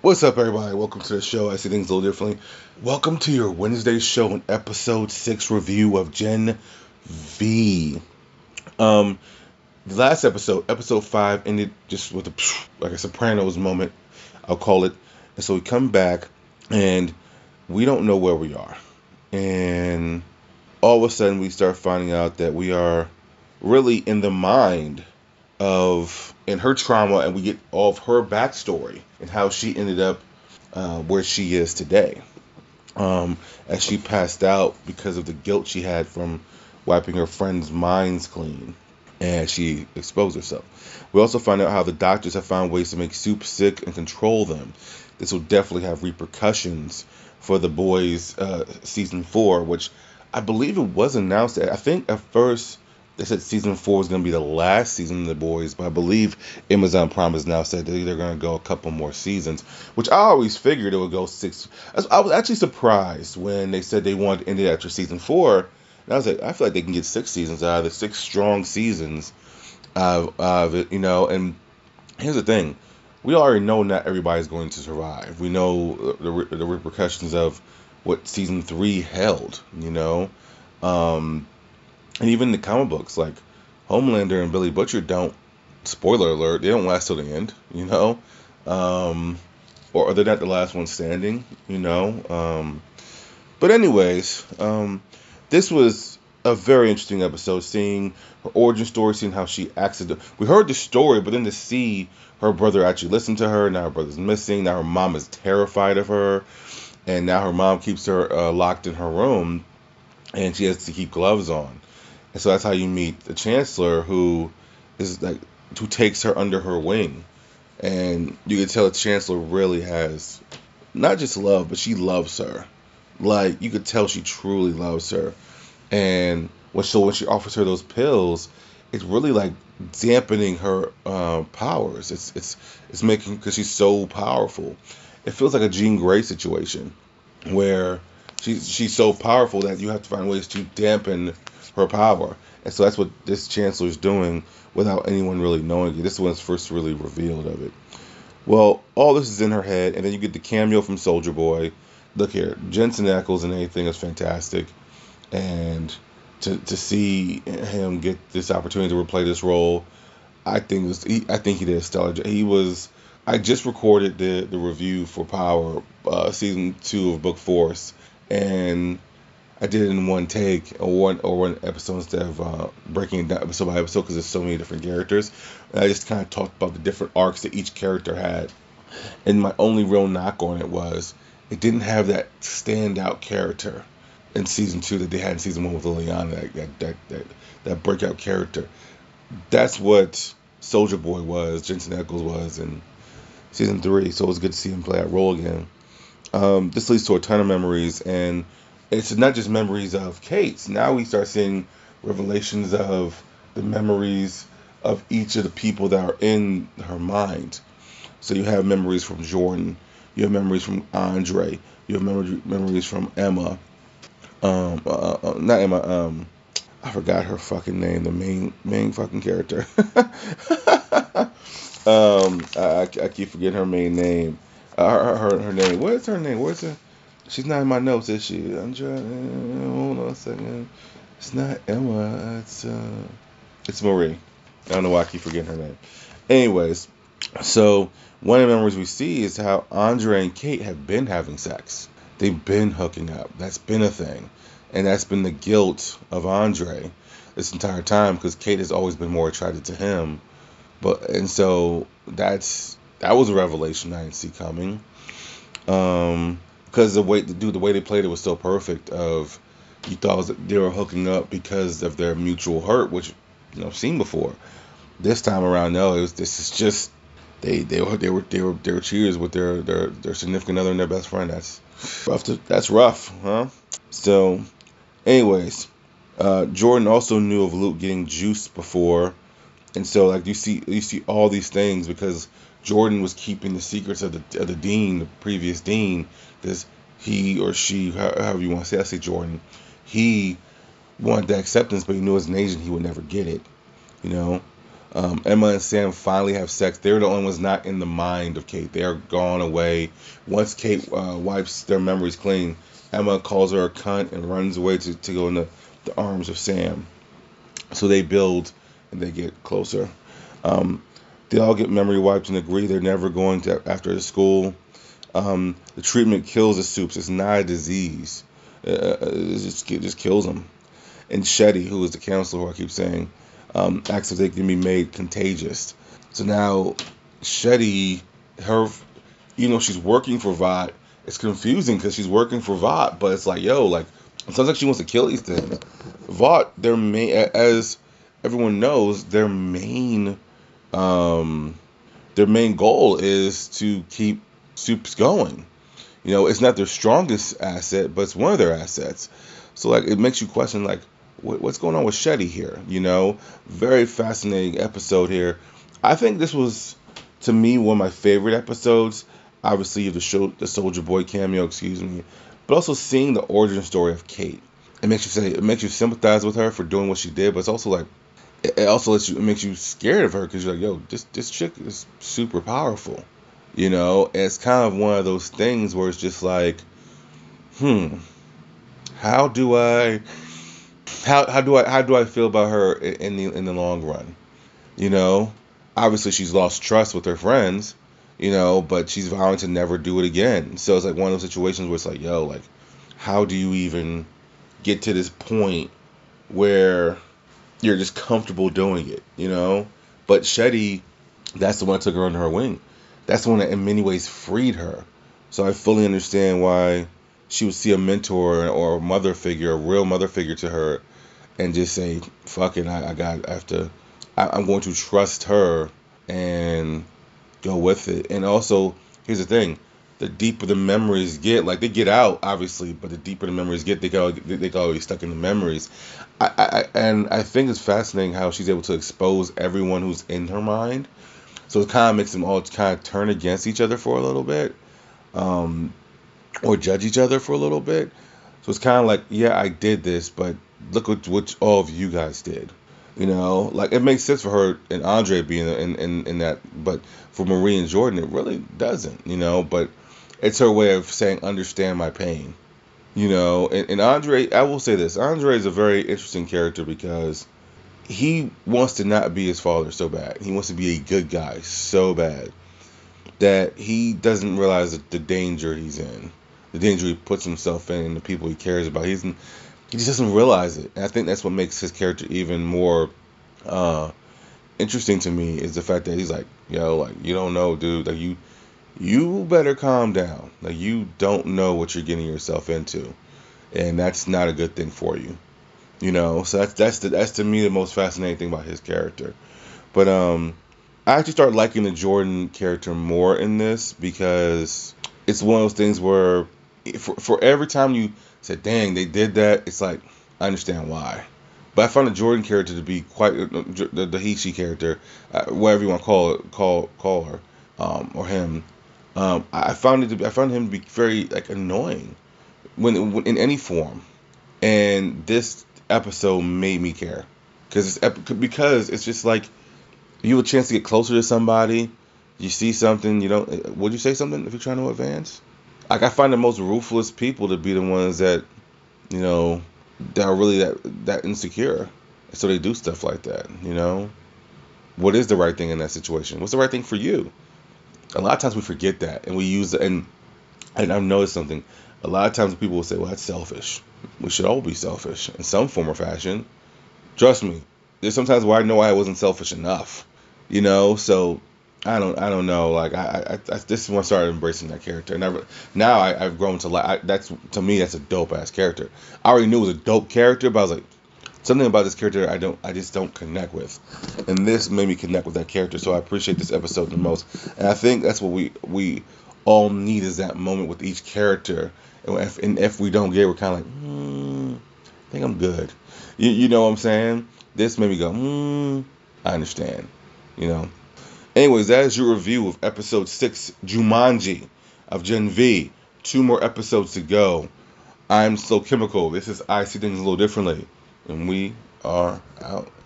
What's up, everybody? Welcome to the show. I see things a little differently. Welcome to your Wednesday show and episode six review of Gen V. Um, the last episode, episode five, ended just with a like a Sopranos moment. I'll call it. And so we come back, and we don't know where we are, and all of a sudden we start finding out that we are really in the mind of in her trauma, and we get all of her backstory and how she ended up uh, where she is today. Um, as she passed out because of the guilt she had from wiping her friends' minds clean, and she exposed herself. We also find out how the doctors have found ways to make Soup sick and control them. This will definitely have repercussions for the boys' uh, season four, which I believe it was announced. I think at first they said season four is going to be the last season of the boys, but I believe Amazon Prime has now said they're going to go a couple more seasons, which I always figured it would go six. I was actually surprised when they said they wanted to end it after season four. And I was like, I feel like they can get six seasons out of the six strong seasons of, of it, you know. And here's the thing we already know not everybody's going to survive. We know the, the repercussions of what season three held, you know. Um, and even the comic books like Homelander and Billy Butcher don't. Spoiler alert: they don't last till the end, you know, um, or they're not the last one standing, you know. Um, but anyways, um, this was a very interesting episode. Seeing her origin story, seeing how she acted. We heard the story, but then to see her brother actually listen to her. Now her brother's missing. Now her mom is terrified of her, and now her mom keeps her uh, locked in her room, and she has to keep gloves on. And so that's how you meet the chancellor, who is like who takes her under her wing, and you can tell the chancellor really has not just love, but she loves her. Like you could tell she truly loves her, and when so when she offers her those pills, it's really like dampening her uh, powers. It's it's it's making because she's so powerful. It feels like a Jean Grey situation where she's she's so powerful that you have to find ways to dampen her power. And so that's what this chancellor is doing without anyone really knowing it. This one's first really revealed of it. Well, all this is in her head, and then you get the cameo from Soldier Boy. Look here, Jensen Ackles and anything is fantastic, and to to see him get this opportunity to replay this role, I think was he, I think he did a stellar. He was. I just recorded the the review for Power uh, season two of Book Force, and I did it in one take or one or one episode instead of uh, breaking it down episode by episode because there's so many different characters. And I just kind of talked about the different arcs that each character had. And my only real knock on it was it didn't have that standout character in season two that they had in season one with Liliana, that that that that, that breakout character. That's what Soldier Boy was, Jensen Ackles was in season three. So it was good to see him play that role again. Um, this leads to a ton of memories and it's not just memories of Cate's. Now we start seeing revelations of the memories of each of the people that are in her mind. So you have memories from Jordan, you have memories from Andre, you have memory, memories from Emma. Um, uh, uh, not Emma. Um, I forgot her fucking name. The main main fucking character. um, I, I keep forgetting her main name. Uh, her, her her name. What is her name? What's her? She's not in my notes, is she? I'm trying. Hold on a second. It's not Emma. It's uh, it's Marie. I don't know why I keep forgetting her name. Anyways, so one of the memories we see is how Andre and Cate have been having sex. They've been hooking up. That's been a thing, and that's been the guilt of Andre this entire time because Cate has always been more attracted to him. But and so that's that was a revelation I didn't see coming. Um, because the way the dude the way they played it was so perfect. Of you thought was they were hooking up because of their mutual hurt, which you know seen before. This time around, no, it was this is just they they were they were they were they were cheers with their their their significant other and their best friend. That's rough. To, that's rough, huh? So, anyways, uh, Jordan also knew of Luke getting juiced before, and so like you see you see all these things because Jordan was keeping the secrets of the of the dean, the previous dean, because he or she, however you want to say, I say Jordan, he wanted the acceptance, but he knew as an agent he would never get it, you know. Um, Emma and Sam finally have sex. They're the only ones not in the mind of Cate. They are gone away. Once Cate uh, wipes their memories clean, Emma calls her a cunt and runs away to, to go in the, the arms of Sam. So they build and they get closer. Um, they all get memory wiped and agree they're never going to after the school. Um, the treatment kills the soups. It's not a disease. Uh, uh it just, it just kills them. And Shetty, who is the counselor, who I keep saying, um, acts if they can be made contagious. So now Shetty, her, you know, she's working for Vought. It's confusing because she's working for Vought, but it's like, yo, like, it sounds like she wants to kill these things. Vought, their main, as everyone knows, their main, um, their main goal is to keep soups going. You know, it's not their strongest asset, but it's one of their assets. So like, it makes you question like, what's going on with Shetty here? You know, very fascinating episode here. I think this was to me one of my favorite episodes. Obviously, the show, the Soldier Boy cameo, excuse me, but also seeing the origin story of Cate. It makes you say it makes you sympathize with her for doing what she did, but it's also like it also lets you it makes you scared of her because you're like, yo, this this chick is super powerful, you know. It's kind of one of those things where it's just like, hmm, how do I how how do I how do I feel about her in the in the long run? You know, obviously she's lost trust with her friends, you know, but she's vowing to never do it again. So it's like one of those situations where it's like, yo, like, how do you even get to this point where you're just comfortable doing it, you know? But Shetty, that's the one that took her under her wing. That's the one that in many ways freed her. So I fully understand why she would see a mentor or a mother figure, a real mother figure to her, and just say, "Fuck it, I, I got, I have to, I, I'm going to trust her and go with it." And also, here's the thing: the deeper the memories get, like they get out, obviously, but the deeper the memories get, they go, they go always stuck in the memories. I, I, and I think it's fascinating how she's able to expose everyone who's in her mind. So it kind of makes them all kind of turn against each other for a little bit. Um, or judge each other for a little bit. So it's kind of like, yeah, I did this, but look what, what all of you guys did. You know, like it makes sense for her and Andre being in, in, in that, but for Marie and Jordan, it really doesn't, you know, but it's her way of saying, understand my pain, you know. And, and Andre, I will say this Andre is a very interesting character because he wants to not be his father so bad. He wants to be a good guy so bad that he doesn't realize the danger he's in the danger he puts himself in and the people he cares about. He's he just doesn't realize it. And I think that's what makes his character even more uh, interesting to me is the fact that he's like, yo, like you don't know, dude. Like you you better calm down. Like you don't know what you're getting yourself into. And that's not a good thing for you. You know, so that's that's the, that's to me the most fascinating thing about his character. But um I actually start liking the Jordan character more in this because it's one of those things where for, for every time you said, dang, they did that, it's like, I understand why. But I found the Jordan character to be quite uh, the, the he character, uh, whatever you want to call it, call call her, um, or him. Um, I found it to be, I found him to be very like annoying when, in any form, and this episode made me care because it's because it's just like you have a chance to get closer to somebody. You see something, you don't. Would you say something if you're trying to advance? like I find the most ruthless people to be the ones that, you know, that are really that that insecure. So they do stuff like that, you know. What is the right thing in that situation? What's the right thing for you? A lot of times we forget that and we use and and I've noticed something. A lot of times people will say, Well, that's selfish. We should all be selfish in some form or fashion. Trust me. There's sometimes where I know I wasn't selfish enough. You know, so I don't I don't know like I, I, I this is when I started embracing that character and I, now I, I've grown to like that's to me that's a dope ass character I already knew it was a dope character but I was like something about this character I don't I just don't connect with and this made me connect with that character so I appreciate this episode the most and I think that's what we we all need is that moment with each character and if, and if we don't get it, we're kind of like hmm, I think I'm good you, you know what I'm saying this made me go hmm I understand you know Anyways, that is your review of episode six, Jumanji of Gen V. Two more episodes to go. I'm So Chemical. This is I See Things a Little Differently. And we are out.